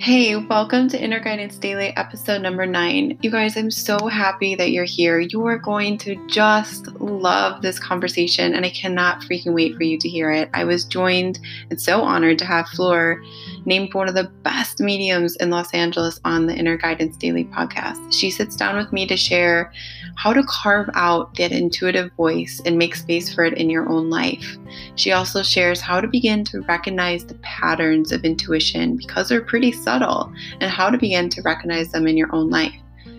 Hey, welcome to Inner Guidance Daily, episode number nine. You guys, I'm so happy that you're here. You are going to just love this conversation, and I cannot freaking wait for you to hear it. I was joined and so honored to have Flor named one of the best mediums in Los Angeles on the Inner Guidance Daily podcast. She sits down with me to share how to carve out that intuitive voice and make space for it in your own life. She also shares how to begin to recognize the patterns of intuition because they're pretty subtle and how to begin to recognize them in your own life.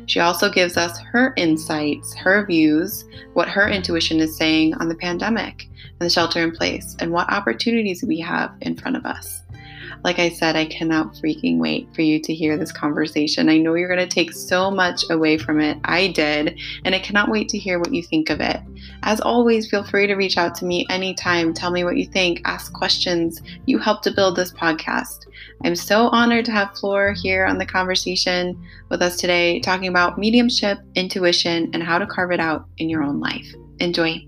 She also gives us her insights, her views, what her intuition is saying on the pandemic and the shelter in place, and what opportunities we have in front of us. Like I said, I cannot freaking wait for you to hear this conversation. I know you're going to take so much away from it. I did, and I cannot wait to hear what you think of it. As always, feel free to reach out to me anytime. Tell me what you think, ask questions. You help to build this podcast. I'm so honored to have Flor here on the conversation with us today, talking about mediumship, intuition, and how to carve it out in your own life. Enjoy.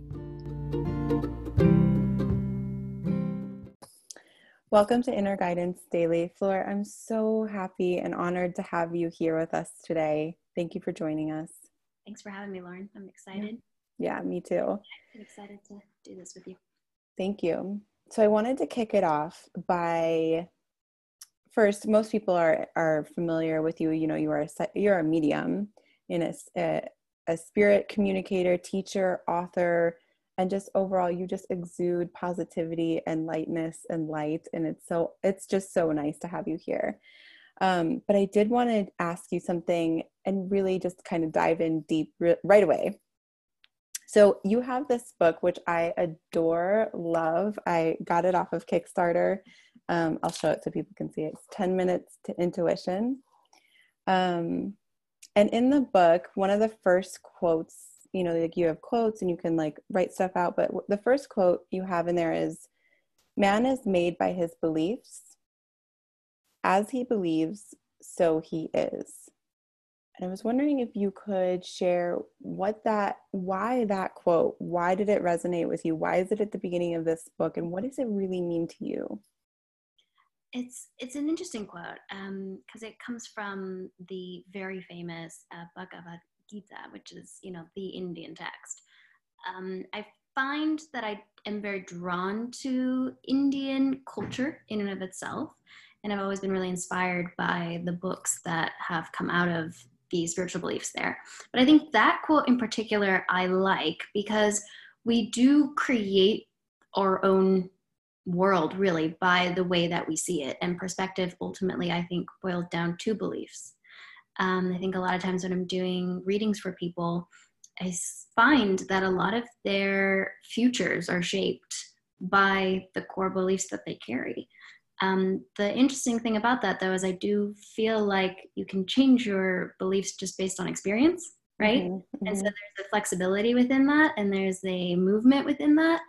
Welcome to Inner Guidance Daily. Flor, I'm so happy and honored to have you here with us today. Thank you for joining us. Thanks for having me, Lauren. I'm excited. Yeah, me too. I'm excited to do this with you. Thank you. So I wanted to kick it off by first, most people are are familiar with you. You know, you are a, you're a medium in a, a, a spirit communicator, teacher, author, and just overall you just exude positivity and lightness and light and it's so it's just so nice to have you here. Um, but i did want to ask you something and really just kind of dive in deep right away. So you have this book which i adore love. I got it off of kickstarter. Um, i'll show it so people can see it. It's 10 minutes to intuition. Um, and in the book one of the first quotes you know like you have quotes and you can like write stuff out but the first quote you have in there is man is made by his beliefs. As he believes so he is. And i was wondering if you could share what that why that quote why did it resonate with you? Why is it at the beginning of this book and what does it really mean to you? It's it's an interesting quote because um, it comes from the very famous uh, Bhagavad Gita, which is, you know, the Indian text. Um, I find that I am very drawn to Indian culture in and of itself. And I've always been really inspired by the books that have come out of the spiritual beliefs there. But I think that quote in particular I like because we do create our own world really by the way that we see it. And perspective ultimately, I think, boils down to beliefs. Um, I think a lot of times when I'm doing readings for people, I find that a lot of their futures are shaped by the core beliefs that they carry. Um, the interesting thing about that, though, is I do feel like you can change your beliefs just based on experience, right? Mm-hmm. And so mm-hmm. there's a flexibility within that, and there's a movement within that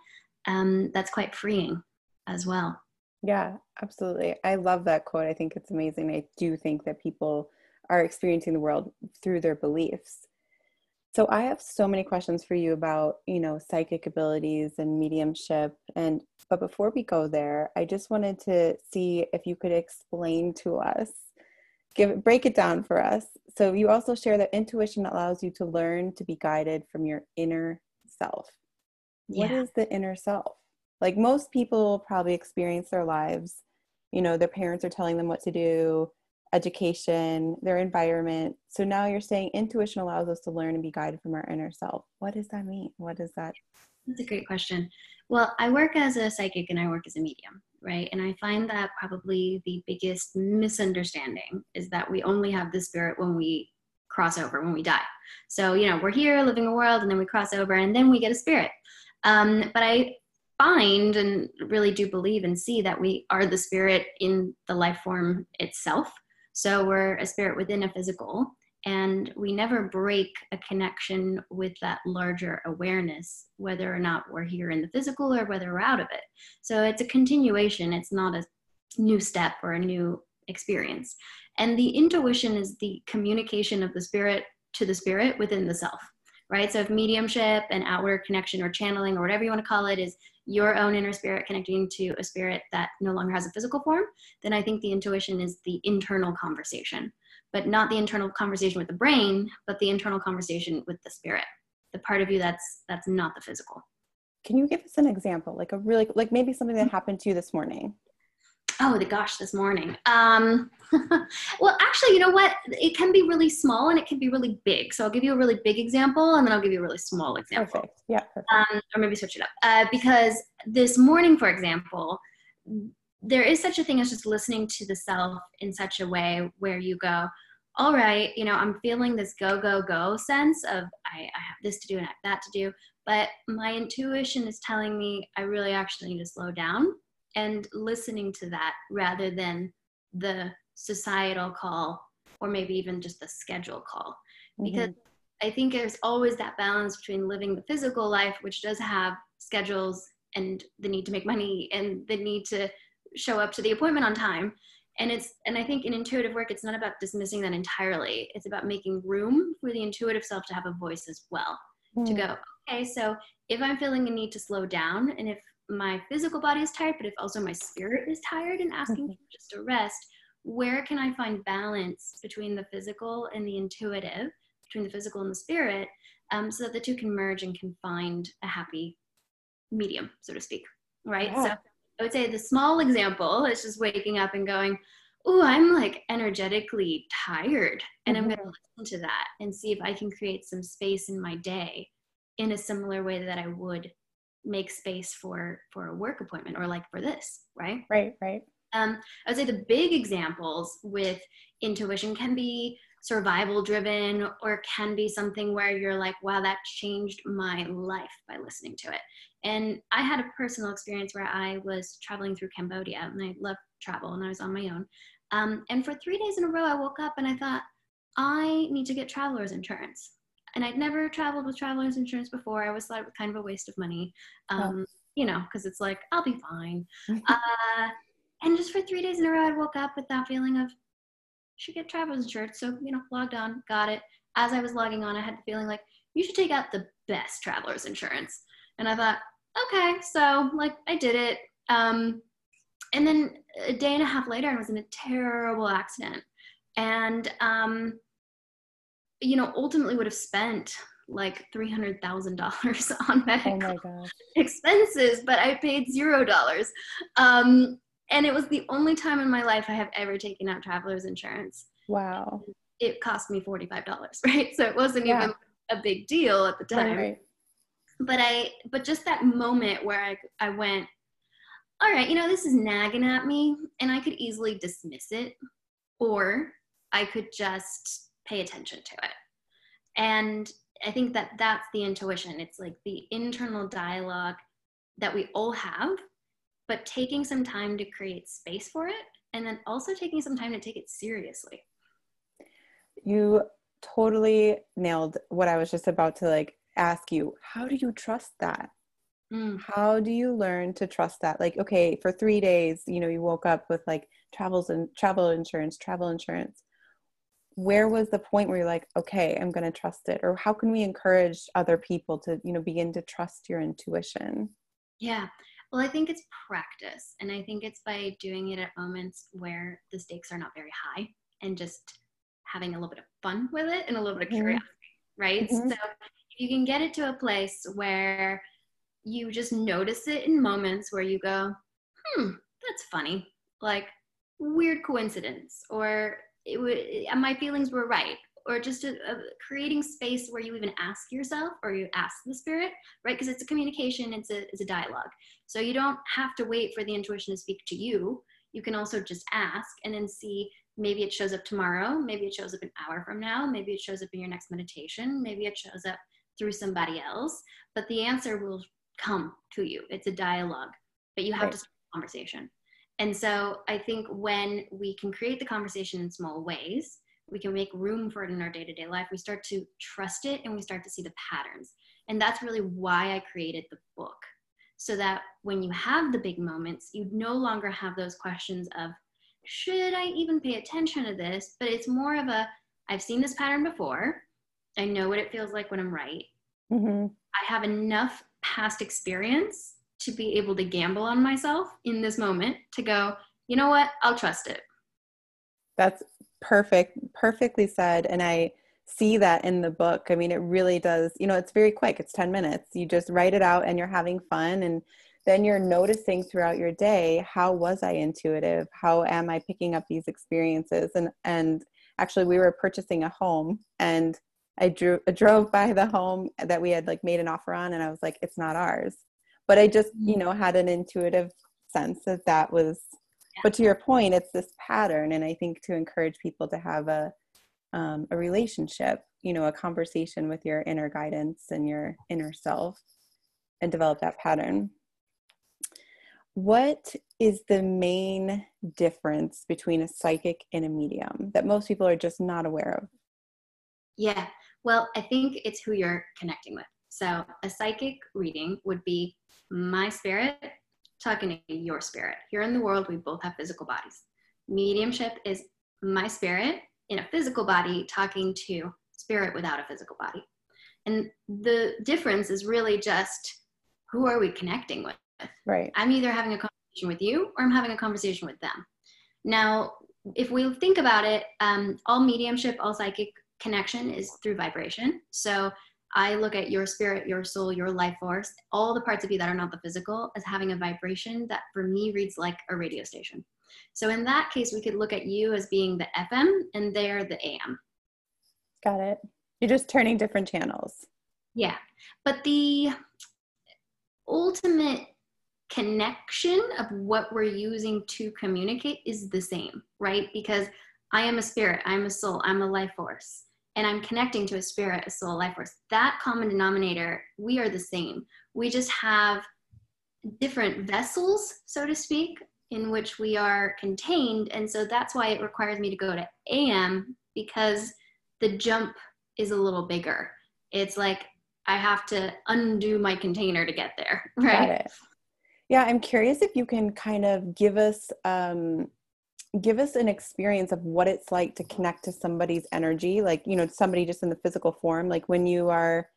um, that's quite freeing as well. Yeah, absolutely. I love that quote. I think it's amazing. I do think that people are experiencing the world through their beliefs. So I have so many questions for you about, you know, psychic abilities and mediumship and but before we go there, I just wanted to see if you could explain to us give break it down for us. So you also share that intuition allows you to learn to be guided from your inner self. What yeah. is the inner self? Like most people probably experience their lives, you know, their parents are telling them what to do, education, their environment. So now you're saying intuition allows us to learn and be guided from our inner self. What does that mean? What does that? That's a great question. Well, I work as a psychic and I work as a medium, right? And I find that probably the biggest misunderstanding is that we only have the spirit when we cross over, when we die. So, you know, we're here living a world and then we cross over and then we get a spirit. Um, but I find and really do believe and see that we are the spirit in the life form itself so we're a spirit within a physical, and we never break a connection with that larger awareness, whether or not we're here in the physical or whether we're out of it. So it's a continuation, it's not a new step or a new experience. And the intuition is the communication of the spirit to the spirit within the self. right? So if mediumship and outward connection or channeling or whatever you want to call it is your own inner spirit connecting to a spirit that no longer has a physical form, then I think the intuition is the internal conversation, but not the internal conversation with the brain, but the internal conversation with the spirit, the part of you that's that's not the physical. Can you give us an example, like a really like maybe something that mm-hmm. happened to you this morning? Oh, the gosh, this morning. Um, well, actually, you know what? It can be really small and it can be really big. So I'll give you a really big example and then I'll give you a really small example. Perfect. Yeah. Perfect. Um, or maybe switch it up. Uh, because this morning, for example, there is such a thing as just listening to the self in such a way where you go, all right, you know, I'm feeling this go, go, go sense of I, I have this to do and I have that to do. But my intuition is telling me I really actually need to slow down and listening to that rather than the societal call or maybe even just the schedule call mm-hmm. because i think there's always that balance between living the physical life which does have schedules and the need to make money and the need to show up to the appointment on time and it's and i think in intuitive work it's not about dismissing that entirely it's about making room for the intuitive self to have a voice as well mm. to go okay so if i'm feeling a need to slow down and if my physical body is tired, but if also my spirit is tired and asking mm-hmm. for just a rest, where can I find balance between the physical and the intuitive, between the physical and the spirit, um, so that the two can merge and can find a happy medium, so to speak, right? Yeah. So I would say the small example is just waking up and going, oh, I'm like energetically tired. And mm-hmm. I'm going to listen to that and see if I can create some space in my day in a similar way that I would make space for for a work appointment or like for this right? Right right. Um, i would say the big examples with intuition can be survival driven or can be something where you're like wow that changed my life by listening to it. And i had a personal experience where i was traveling through cambodia and i love travel and i was on my own. Um, and for three days in a row i woke up and i thought i need to get traveler's insurance and I'd never traveled with traveler's insurance before. I always thought it was kind of a waste of money, um, oh. you know, because it's like I'll be fine. uh, and just for three days in a row, I woke up with that feeling of should get traveler's insurance. So you know, logged on, got it. As I was logging on, I had the feeling like you should take out the best traveler's insurance, and I thought, okay, so like I did it. Um, and then a day and a half later, I was in a terrible accident, and um, you know, ultimately would have spent like three hundred thousand dollars on medical oh expenses, but I paid zero dollars. Um, and it was the only time in my life I have ever taken out traveler's insurance. Wow. It cost me forty five dollars, right? So it wasn't yeah. even a big deal at the time. Right. But I, but just that moment where I, I went, all right, you know, this is nagging at me, and I could easily dismiss it, or I could just pay attention to it. And I think that that's the intuition. It's like the internal dialogue that we all have, but taking some time to create space for it and then also taking some time to take it seriously. You totally nailed what I was just about to like ask you. How do you trust that? Mm. How do you learn to trust that? Like, okay, for three days, you know, you woke up with like travels and travel insurance, travel insurance where was the point where you're like okay i'm going to trust it or how can we encourage other people to you know begin to trust your intuition yeah well i think it's practice and i think it's by doing it at moments where the stakes are not very high and just having a little bit of fun with it and a little bit of mm-hmm. curiosity mm-hmm. right mm-hmm. so if you can get it to a place where you just notice it in moments where you go hmm that's funny like weird coincidence or it would uh, my feelings were right. Or just a, a creating space where you even ask yourself or you ask the spirit right? Because it's a communication it's a, it's a dialogue. So you don't have to wait for the intuition to speak to you. You can also just ask and then see maybe it shows up tomorrow maybe it shows up an hour from now maybe it shows up in your next meditation maybe it shows up through somebody else. But the answer will come to you. It's a dialogue. But you have right. to start a conversation and so I think when we can create the conversation in small ways, we can make room for it in our day to day life. We start to trust it and we start to see the patterns. And that's really why I created the book. So that when you have the big moments, you no longer have those questions of, should I even pay attention to this? But it's more of a, I've seen this pattern before. I know what it feels like when I'm right. Mm-hmm. I have enough past experience to be able to gamble on myself in this moment to go, you know what, I'll trust it. That's perfect, perfectly said. And I see that in the book. I mean, it really does, you know, it's very quick, it's 10 minutes. You just write it out and you're having fun. And then you're noticing throughout your day how was i intuitive how am i picking up these experiences and and actually we were purchasing a home and I drew I drove by the home that we had like made an offer on and I was like it's not ours. But I just, you know, had an intuitive sense that that was but to your point it's this pattern and I think to encourage people to have a um, a relationship, you know, a conversation with your inner guidance and your inner self and develop that pattern. What is the main difference between a psychic and a medium that most people are just not aware of? Yeah, well, I think it's who you're connecting with. So a psychic reading would be my spirit talking to your spirit. Here in the world, we both have physical bodies. Mediumship is my spirit in a physical body talking to spirit without a physical body. And the difference is really just who are we connecting with? Right. I'm either having a conversation with you or I'm having a conversation with them. Now, if we think about it, um, all mediumship, all psychic connection is through vibration. So I look at your spirit, your soul, your life force, all the parts of you that are not the physical as having a vibration that for me reads like a radio station. So in that case, we could look at you as being the FM and they're the AM. Got it. You're just turning different channels. Yeah. But the ultimate connection of what we're using to communicate is the same, right? Because I am a spirit, I'm a soul, I'm a life force, and I'm connecting to a spirit, a soul, life force. That common denominator, we are the same. We just have different vessels, so to speak, in which we are contained. And so that's why it requires me to go to AM because the jump is a little bigger. It's like I have to undo my container to get there, right? Yeah, I'm curious if you can kind of give us um, give us an experience of what it's like to connect to somebody's energy like you know somebody just in the physical form like when you are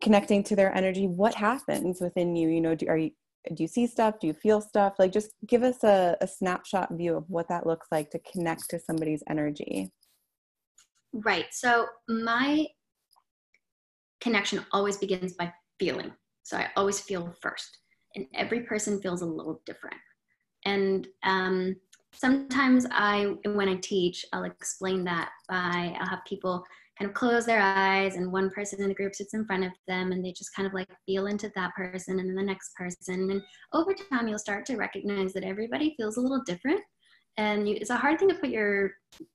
connecting to their energy what happens within you? You know do, are you do you see stuff? Do you feel stuff? Like just give us a, a snapshot view of what that looks like to connect to somebody's energy. Right. So my connection always begins by feeling. So i always feel first and every person feels a little different. And um, sometimes I, when I teach, I'll explain that by, I'll have people kind of close their eyes and one person in the group sits in front of them and they just kind of like feel into that person and then the next person. And over time, you'll start to recognize that everybody feels a little different. And you, it's a hard thing to put your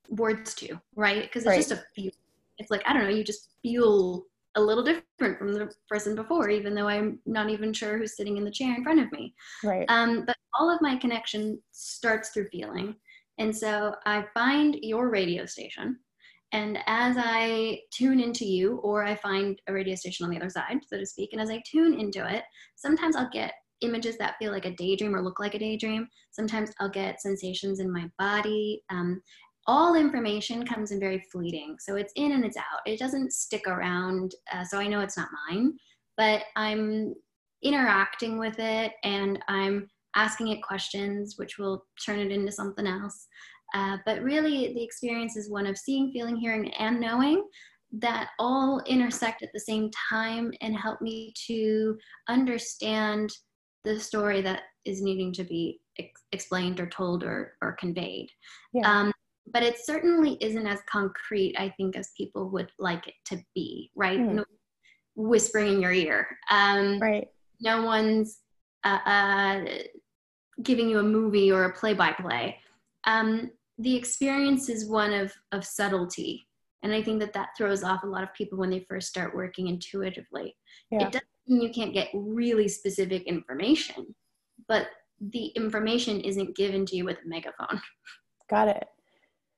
words to, right? Because it's right. just a feel. It's like, I don't know, you just feel a little different from the person before, even though I'm not even sure who's sitting in the chair in front of me. Right. Um, but all of my connection starts through feeling. And so I find your radio station. And as I tune into you, or I find a radio station on the other side, so to speak, and as I tune into it, sometimes I'll get images that feel like a daydream or look like a daydream. Sometimes I'll get sensations in my body. Um, all information comes in very fleeting. So it's in and it's out. It doesn't stick around. Uh, so I know it's not mine, but I'm interacting with it and I'm asking it questions, which will turn it into something else. Uh, but really, the experience is one of seeing, feeling, hearing, and knowing that all intersect at the same time and help me to understand the story that is needing to be ex- explained or told or, or conveyed. Yeah. Um, but it certainly isn't as concrete, I think, as people would like it to be, right? Mm. No, whispering in your ear. Um, right. No one's uh, uh, giving you a movie or a play by play. The experience is one of, of subtlety. And I think that that throws off a lot of people when they first start working intuitively. Yeah. It doesn't mean you can't get really specific information, but the information isn't given to you with a megaphone. Got it.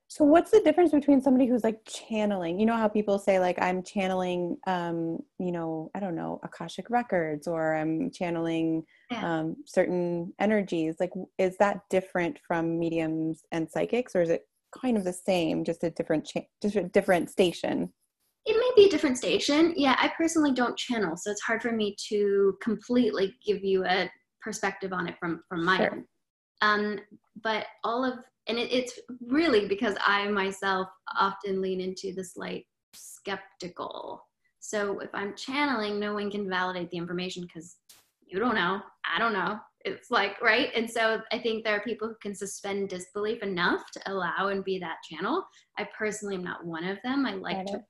So what's the difference between somebody who's like channeling? You know how people say like I'm channeling um, you know, I don't know, Akashic records or I'm channeling yeah. um, certain energies. Like is that different from mediums and psychics or is it kind of the same just a different cha- just a different station? it may be a different station. Yeah, I personally don't channel, so it's hard for me to completely give you a perspective on it from from my sure. Um, but all of and it, it's really because I myself often lean into this slight skeptical. So if I'm channeling, no one can validate the information because you don't know, I don't know. It's like right, and so I think there are people who can suspend disbelief enough to allow and be that channel. I personally am not one of them. I like to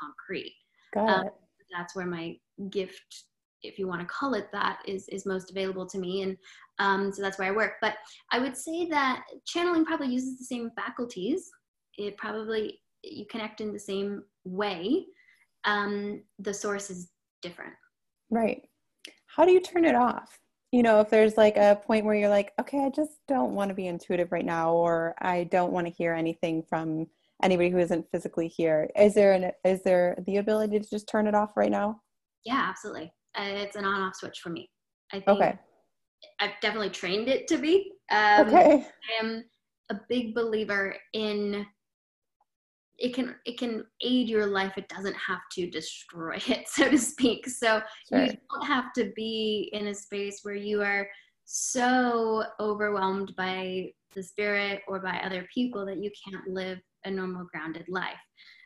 concrete. Got Um, that's where my gift, if you want to call it that, is is most available to me, and um, so that's where I work. But I would say that channeling probably uses the same faculties. It probably you connect in the same way. Um, the source is different. Right. How do you turn it off? You know, if there's like a point where you're like, okay, I just don't want to be intuitive right now, or I don't want to hear anything from anybody who isn't physically here is there an is there the ability to just turn it off right now yeah absolutely it's an on-off switch for me. I think okay. I've definitely trained it to be. Um, okay. I am a big believer in it can it can aid your life. It doesn't have to destroy it so to speak. So sure. you don't have to be in a space where you are so overwhelmed by the spirit or by other people that you can't live a normal grounded life.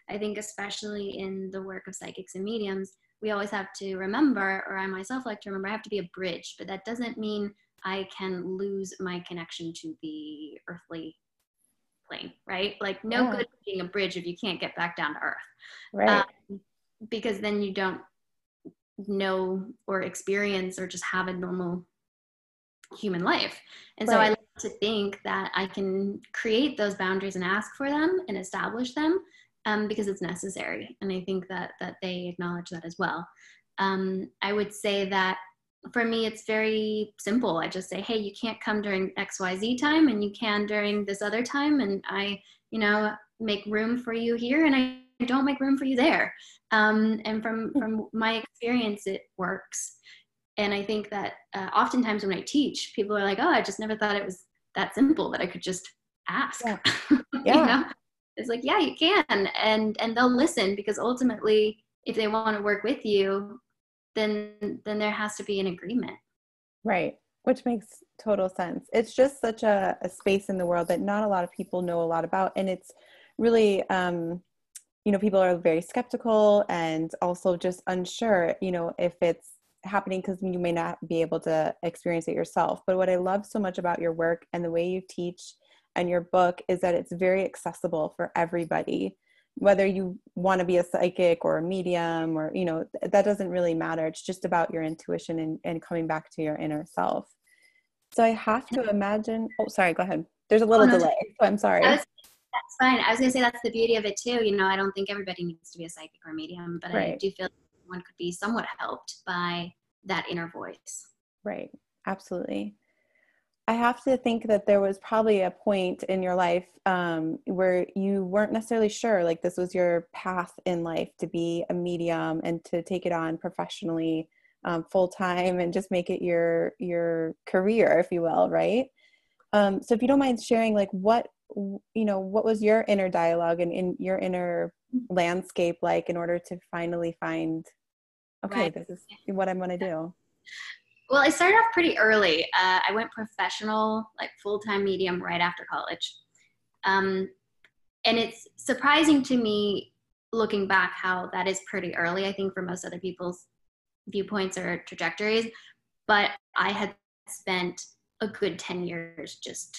I think, especially in the work of psychics and mediums, we always have to remember, or I myself like to remember, I have to be a bridge, but that doesn't mean I can lose my connection to the earthly plane, right? Like, no yeah. good being a bridge if you can't get back down to earth. Right. Um, because then you don't know or experience or just have a normal human life. And right. so I like to think that I can create those boundaries and ask for them and establish them um, because it's necessary. And I think that that they acknowledge that as well. Um, I would say that for me, it's very simple. I just say, hey, you can't come during XYZ time and you can during this other time. And I, you know, make room for you here and I don't make room for you there. Um, and from, from my experience, it works and i think that uh, oftentimes when i teach people are like oh i just never thought it was that simple that i could just ask yeah, yeah. you know? It's like yeah you can and and they'll listen because ultimately if they want to work with you then then there has to be an agreement right which makes total sense it's just such a, a space in the world that not a lot of people know a lot about and it's really um you know people are very skeptical and also just unsure you know if it's happening because you may not be able to experience it yourself. But what I love so much about your work and the way you teach and your book is that it's very accessible for everybody whether you want to be a psychic or a medium or you know that doesn't really matter it's just about your intuition and, and coming back to your inner self so i have to imagine oh sorry go ahead there's a oh, little oh, no, delay so i'm sorry was, that's fine i was going to say that's the beauty of it too you know i don't think everybody needs to be a psychic or a medium but right. i do feel one could be somewhat helped by that inner voice. Right. Absolutely. I have to think that there was probably a point in your life um, where you weren't necessarily sure, like this was your path in life to be a medium and to take it on professionally, um, full time, and just make it your your career, if you will, right? Um, so, if you don't mind sharing, like what you know, what was your inner dialogue and in your inner landscape like in order to finally find okay, right. this is what I'm going to do? Well, I started off pretty early. Uh, I went professional, like full time medium, right after college. Um, and it's surprising to me looking back how that is pretty early, I think, for most other people's viewpoints or trajectories. But I had spent a good 10 years just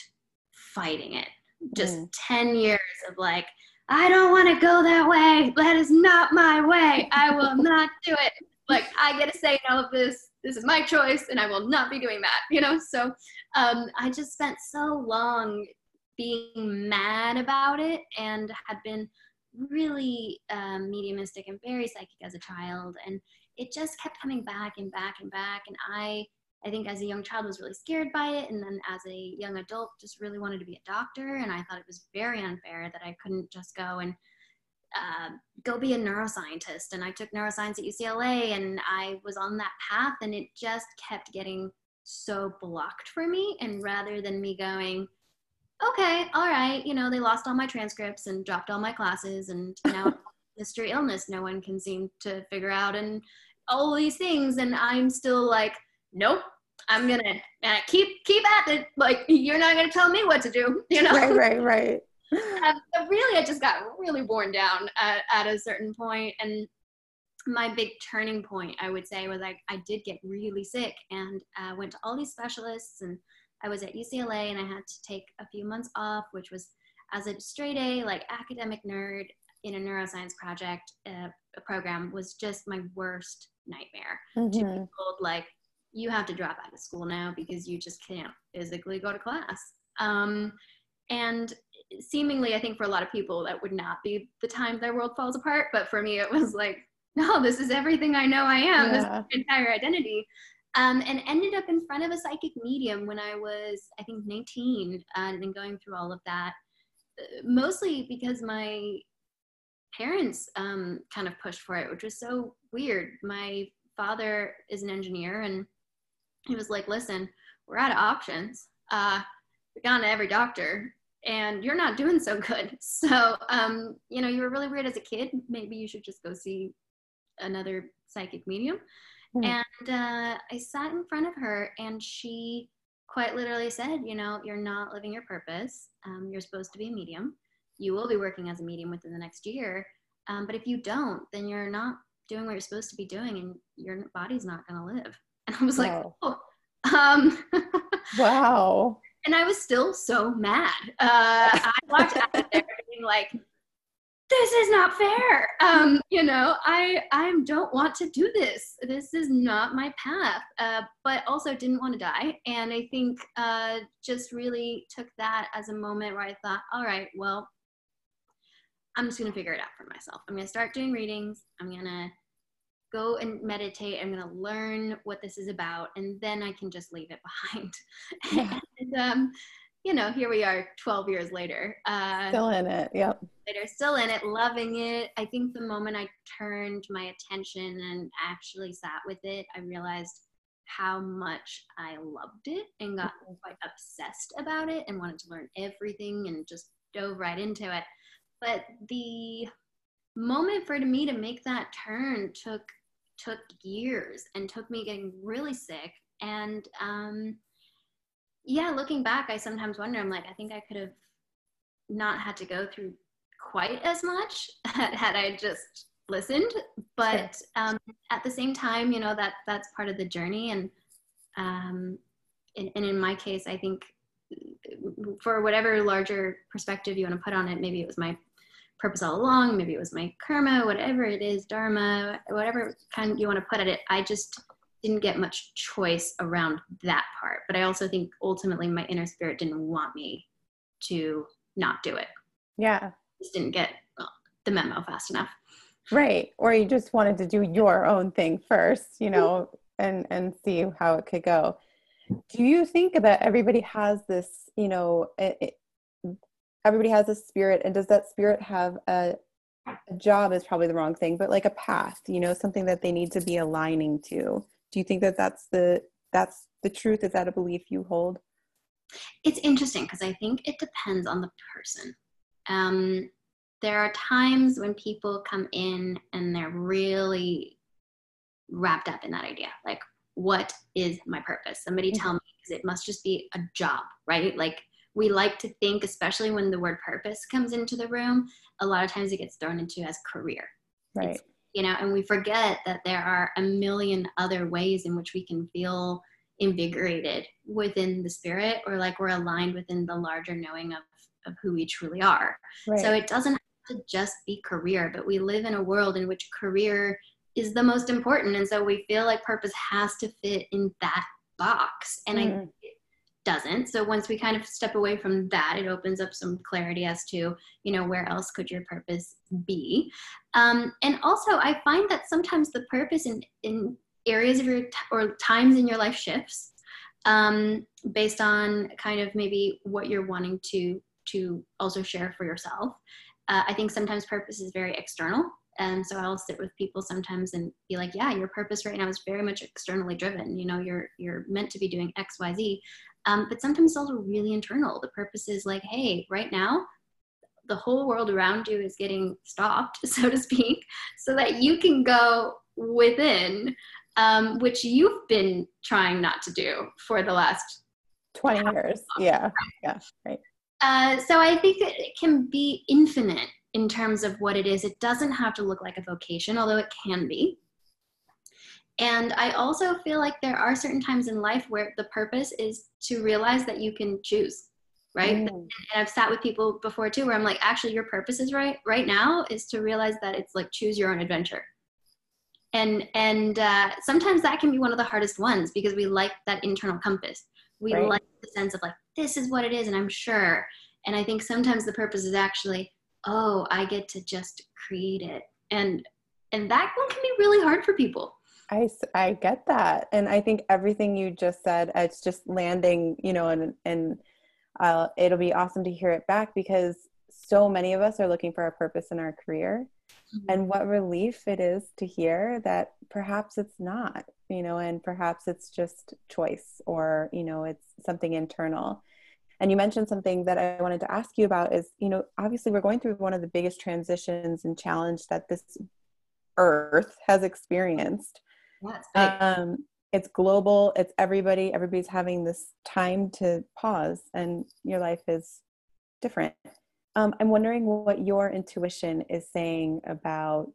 fighting it, just mm. 10 years of like, I don't want to go that way. That is not my way. I will not do it like I get to say all of this. This is my choice, and I will not be doing that. You know, so um, I just spent so long being mad about it, and had been really um, mediumistic and very psychic as a child, and it just kept coming back and back and back. And I, I think as a young child was really scared by it, and then as a young adult just really wanted to be a doctor, and I thought it was very unfair that I couldn't just go and uh, go be a neuroscientist. And I took neuroscience at UCLA and I was on that path and it just kept getting so blocked for me. And rather than me going, okay, all right, you know, they lost all my transcripts and dropped all my classes and now mystery illness no one can seem to figure out and all these things and i'm still like nope i'm gonna uh, keep keep at it like you're not gonna tell me what to do you know right right right um, really i just got really worn down at, at a certain point and my big turning point i would say was like i did get really sick and uh, went to all these specialists and i was at ucla and i had to take a few months off which was as a straight a like academic nerd in a neuroscience project uh, program was just my worst nightmare mm-hmm. to be told like you have to drop out of school now because you just can't physically go to class um, and seemingly i think for a lot of people that would not be the time their world falls apart but for me it was like no this is everything i know i am yeah. this is my entire identity um, and ended up in front of a psychic medium when i was i think 19 uh, and going through all of that uh, mostly because my parents um, kind of pushed for it, which was so weird. My father is an engineer, and he was like, "Listen, we're out of options. Uh, we've gone to every doctor, and you're not doing so good. So, um, you know, you were really weird as a kid. Maybe you should just go see another psychic medium." Mm. And uh, I sat in front of her, and she quite literally said, "You know, you're not living your purpose. Um, you're supposed to be a medium." you will be working as a medium within the next year. Um, but if you don't, then you're not doing what you're supposed to be doing and your body's not going to live. And I was wow. like, oh, um, wow. And I was still so mad. Uh, I walked out of there being like, this is not fair. Um, you know, I I don't want to do this. This is not my path. Uh, but also didn't want to die, and I think uh, just really took that as a moment where I thought, all right, well, I'm just going to figure it out for myself. I'm going to start doing readings. I'm going to go and meditate. I'm going to learn what this is about, and then I can just leave it behind. Yeah. And, um, you know, here we are 12 years later. Uh, still in it. Yep. Later, still in it, loving it. I think the moment I turned my attention and actually sat with it, I realized how much I loved it and got mm-hmm. quite obsessed about it and wanted to learn everything and just dove right into it but the moment for me to make that turn took took years and took me getting really sick and um yeah looking back i sometimes wonder i'm like i think i could have not had to go through quite as much had i just listened but um, at the same time you know that that's part of the journey and um, and, and in my case i think for whatever larger perspective you want to put on it maybe it was my purpose all along. Maybe it was my karma, whatever it is, dharma, whatever kind you want to put at it. I just didn't get much choice around that part. But I also think ultimately my inner spirit didn't want me to not do it. Yeah. Just didn't get well, the memo fast enough. Right. Or you just wanted to do your own thing first, you know, mm-hmm. and and see how it could go. Do you think that everybody has this, you know, it, everybody has a spirit and does that spirit have a, a job is probably the wrong thing but like a path you know something that they need to be aligning to do you think that that's the that's the truth is that a belief you hold it's interesting because i think it depends on the person um, there are times when people come in and they're really wrapped up in that idea like what is my purpose somebody mm-hmm. tell me because it must just be a job right like we like to think, especially when the word purpose comes into the room, a lot of times it gets thrown into as career. Right. It's, you know, and we forget that there are a million other ways in which we can feel invigorated within the spirit or like we're aligned within the larger knowing of, of who we truly are. Right. So it doesn't have to just be career, but we live in a world in which career is the most important. And so we feel like purpose has to fit in that box. And mm. I doesn't. So once we kind of step away from that, it opens up some clarity as to, you know, where else could your purpose be? Um, and also, I find that sometimes the purpose in, in areas of your t- or times in your life shifts um, based on kind of maybe what you're wanting to to also share for yourself. Uh, I think sometimes purpose is very external. And so I'll sit with people sometimes and be like, yeah, your purpose right now is very much externally driven. You know, you're you're meant to be doing X, Y, Z. Um, but sometimes it's also really internal. The purpose is like, hey, right now, the whole world around you is getting stopped, so to speak, so that you can go within, um, which you've been trying not to do for the last 20 years. Yeah, yeah, right. Uh, so I think it can be infinite in terms of what it is. It doesn't have to look like a vocation, although it can be. And I also feel like there are certain times in life where the purpose is to realize that you can choose, right? Mm. And I've sat with people before too, where I'm like, actually, your purpose is right right now is to realize that it's like choose your own adventure. And and uh, sometimes that can be one of the hardest ones because we like that internal compass. We right. like the sense of like this is what it is, and I'm sure. And I think sometimes the purpose is actually, oh, I get to just create it, and and that one can be really hard for people I, I get that. And I think everything you just said, it's just landing, you know, and, and uh, it'll be awesome to hear it back because so many of us are looking for a purpose in our career. Mm-hmm. And what relief it is to hear that perhaps it's not, you know, and perhaps it's just choice or, you know, it's something internal. And you mentioned something that I wanted to ask you about is, you know, obviously we're going through one of the biggest transitions and challenge that this earth has experienced um, it's global. It's everybody. Everybody's having this time to pause, and your life is different. Um, I'm wondering what your intuition is saying about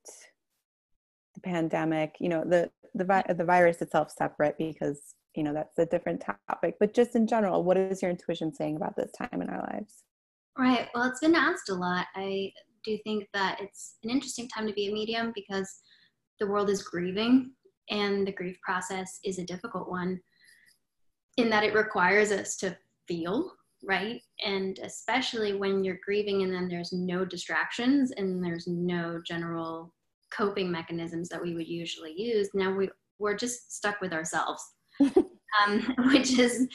the pandemic. You know, the the vi- the virus itself separate because you know that's a different topic. But just in general, what is your intuition saying about this time in our lives? Right. Well, it's been asked a lot. I do think that it's an interesting time to be a medium because the world is grieving and the grief process is a difficult one in that it requires us to feel right? And especially when you're grieving and then there's no distractions and there's no general coping mechanisms that we would usually use now we, we're just stuck with ourselves um, which is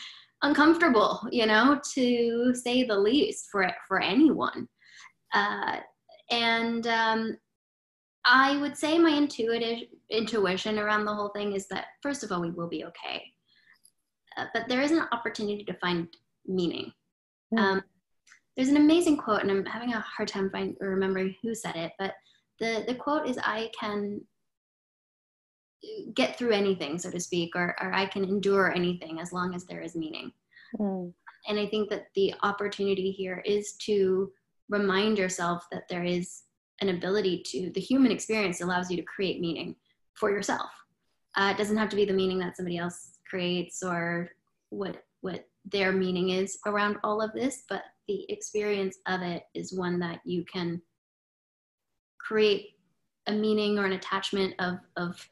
uncomfortable you know to say the least for for anyone. Uh, and um, I would say my intuitive intuition around the whole thing is that first of all we will be okay, uh, but there is an opportunity to find meaning. Mm. Um, there's an amazing quote, and I'm having a hard time find remembering who said it, but the the quote is, "I can get through anything, so to speak, or, or I can endure anything as long as there is meaning." Mm. And I think that the opportunity here is to remind yourself that there is an ability to the human experience allows you to create meaning for yourself. Uh, it doesn't have to be the meaning that somebody else creates or what what their meaning is around all of this but the experience of it is one that you can create a meaning or an attachment of of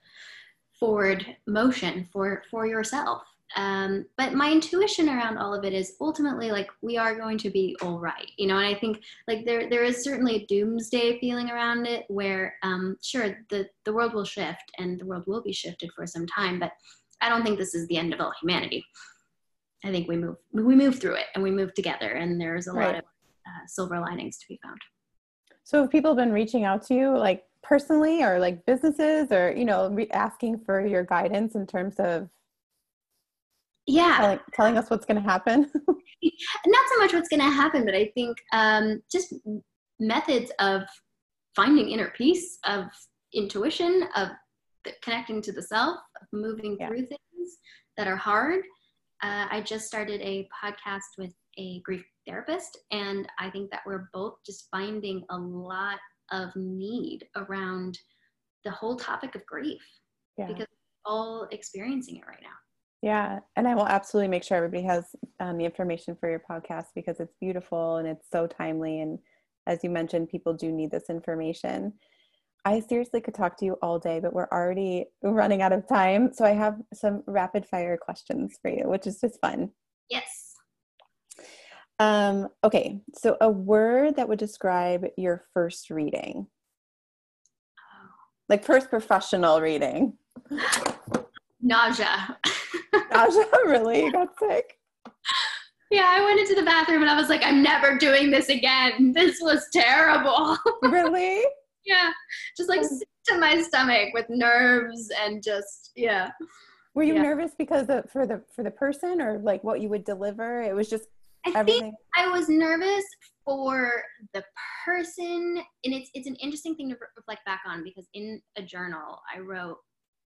forward motion for for yourself um, but my intuition around all of it is ultimately like we are going to be all right you know and i think like there there is certainly a doomsday feeling around it where um, sure the the world will shift and the world will be shifted for some time but i don't think this is the end of all humanity i think we move we move through it and we move together and there's a right. lot of uh, silver linings to be found so have people been reaching out to you like personally or like businesses or you know re- asking for your guidance in terms of yeah telling, telling us what's going to happen not so much what's going to happen but i think um, just methods of finding inner peace of intuition of connecting to the self of moving yeah. through things that are hard uh, i just started a podcast with a grief therapist and i think that we're both just finding a lot of need around the whole topic of grief yeah. because we're all experiencing it right now yeah, and I will absolutely make sure everybody has um, the information for your podcast because it's beautiful and it's so timely. And as you mentioned, people do need this information. I seriously could talk to you all day, but we're already running out of time. So I have some rapid fire questions for you, which is just fun. Yes. Um, okay, so a word that would describe your first reading, oh. like first professional reading. Nausea. Nausea, really? You got sick? Yeah, I went into the bathroom and I was like, I'm never doing this again. This was terrible. Really? yeah. Just like oh. sick to my stomach with nerves and just yeah. Were you yeah. nervous because of, for the for the person or like what you would deliver? It was just I Everything. think I was nervous for the person, and it's it's an interesting thing to reflect back on because in a journal I wrote,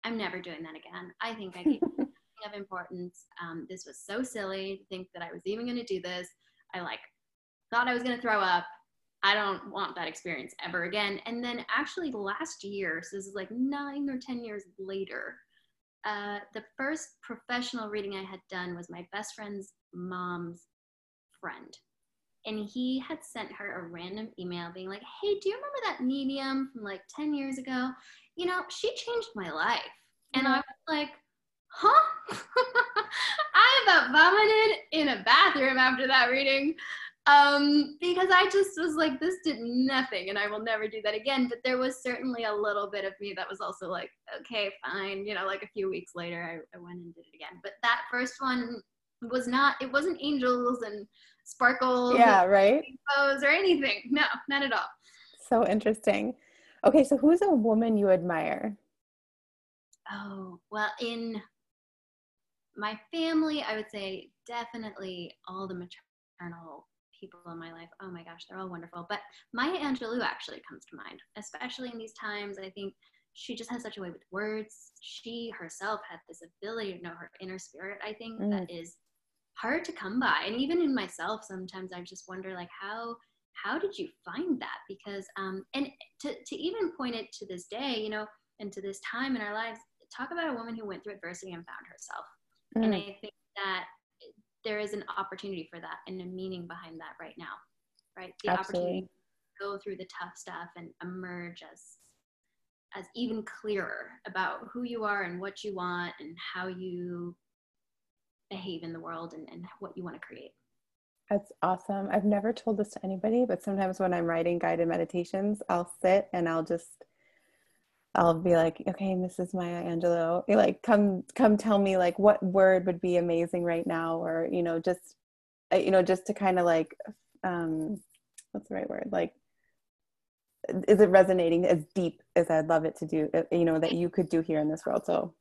"I'm never doing that again. I think I gave of importance. Um, this was so silly to think that I was even going to do this. I like thought I was going to throw up. I don't want that experience ever again. And then actually last year, so this is like nine or 10 years later, uh, the first professional reading I had done was my best friend's mom's friend. And he had sent her a random email being like, Hey, do you remember that medium from like 10 years ago? You know, she changed my life. And I was like, Huh? I about vomited in a bathroom after that reading um, because I just was like, this did nothing and I will never do that again. But there was certainly a little bit of me that was also like, okay, fine. You know, like a few weeks later, I, I went and did it again. But that first one was not, it wasn't angels and sparkles. Yeah, right. Or anything. No, not at all. So interesting. Okay, so who's a woman you admire? Oh, well, in my family, I would say definitely all the maternal people in my life. Oh my gosh, they're all wonderful. But Maya Angelou actually comes to mind, especially in these times. I think she just has such a way with words. She herself had this ability to know her inner spirit, I think, mm. that is hard to come by. And even in myself, sometimes I just wonder like how how did you find that? Because um and to to even point it to this day, you know, and to this time in our lives, talk about a woman who went through adversity and found herself. Mm. And I think that there is an opportunity for that and a meaning behind that right now, right? The Absolutely. opportunity to go through the tough stuff and emerge as as even clearer about who you are and what you want and how you behave in the world and, and what you want to create. That's awesome. I've never told this to anybody, but sometimes when I'm writing guided meditations, I'll sit and I'll just I'll be like, okay, Mrs. Maya Angelou, like come come tell me like what word would be amazing right now, or you know, just you know, just to kind of like, um, what's the right word? Like, is it resonating as deep as I'd love it to do? Uh, you know, that you could do here in this world. So,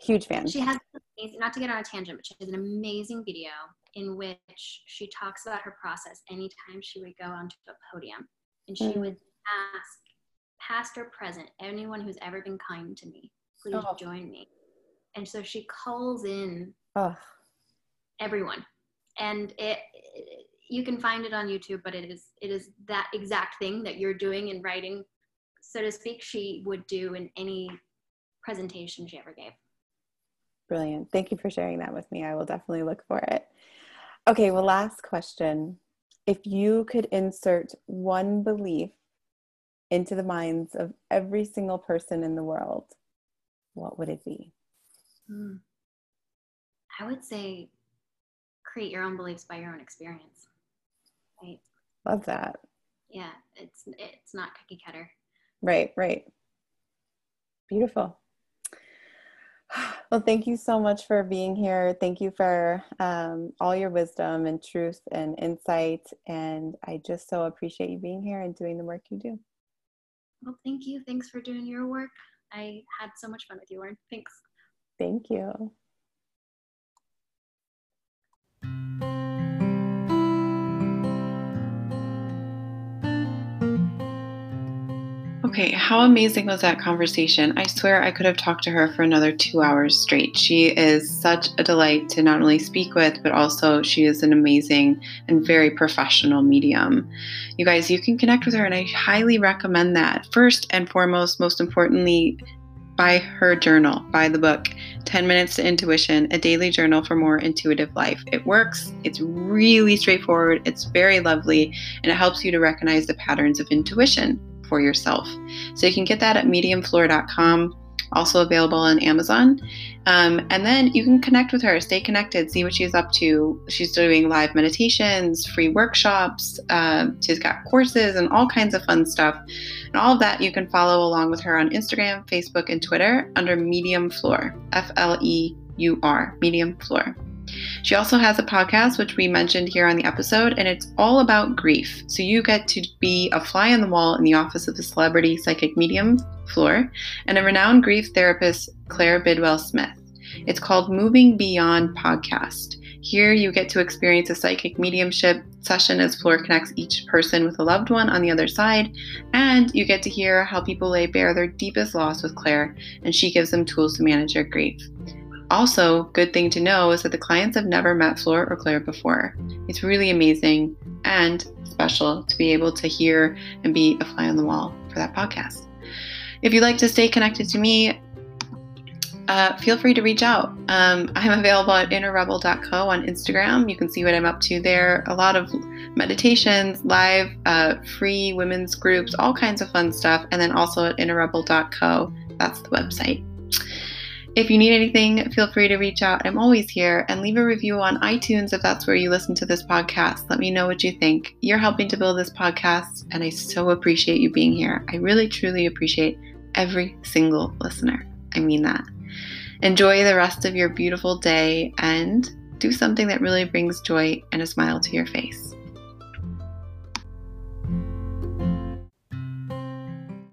huge fan. She has not to get on a tangent, but she has an amazing video in which she talks about her process anytime she would go onto a podium, and she mm-hmm. would ask past or present, anyone who's ever been kind to me, please oh. join me. And so she calls in oh. everyone. And it, it, you can find it on YouTube, but it is it is that exact thing that you're doing in writing, so to speak, she would do in any presentation she ever gave. Brilliant. Thank you for sharing that with me. I will definitely look for it. Okay, well, last question. If you could insert one belief into the minds of every single person in the world, what would it be? Mm. I would say create your own beliefs by your own experience. Right. Love that. Yeah, it's it's not cookie cutter. Right, right. Beautiful. Well, thank you so much for being here. Thank you for um, all your wisdom and truth and insight. And I just so appreciate you being here and doing the work you do. Well, thank you. Thanks for doing your work. I had so much fun with you, Lauren. Thanks. Thank you. Okay, how amazing was that conversation? I swear I could have talked to her for another two hours straight. She is such a delight to not only speak with, but also she is an amazing and very professional medium. You guys, you can connect with her, and I highly recommend that. First and foremost, most importantly, buy her journal, buy the book, 10 Minutes to Intuition, a daily journal for more intuitive life. It works, it's really straightforward, it's very lovely, and it helps you to recognize the patterns of intuition for yourself. So you can get that at mediumfleur.com, also available on Amazon. Um, and then you can connect with her, stay connected, see what she's up to. She's doing live meditations, free workshops, uh, she's got courses and all kinds of fun stuff. And all of that you can follow along with her on Instagram, Facebook, and Twitter under Medium Fleur, F L E U R, Medium Fleur. She also has a podcast, which we mentioned here on the episode, and it's all about grief. So you get to be a fly on the wall in the office of the celebrity psychic medium, Fleur, and a renowned grief therapist, Claire Bidwell Smith. It's called Moving Beyond Podcast. Here, you get to experience a psychic mediumship session as Fleur connects each person with a loved one on the other side, and you get to hear how people lay bare their deepest loss with Claire, and she gives them tools to manage their grief. Also, good thing to know is that the clients have never met Fleur or Claire before. It's really amazing and special to be able to hear and be a fly on the wall for that podcast. If you'd like to stay connected to me, uh, feel free to reach out. Um, I'm available at innerrebel.co on Instagram. You can see what I'm up to there. A lot of meditations, live, uh, free women's groups, all kinds of fun stuff. And then also at innerrebel.co. That's the website. If you need anything, feel free to reach out. I'm always here and leave a review on iTunes if that's where you listen to this podcast. Let me know what you think. You're helping to build this podcast, and I so appreciate you being here. I really, truly appreciate every single listener. I mean that. Enjoy the rest of your beautiful day and do something that really brings joy and a smile to your face.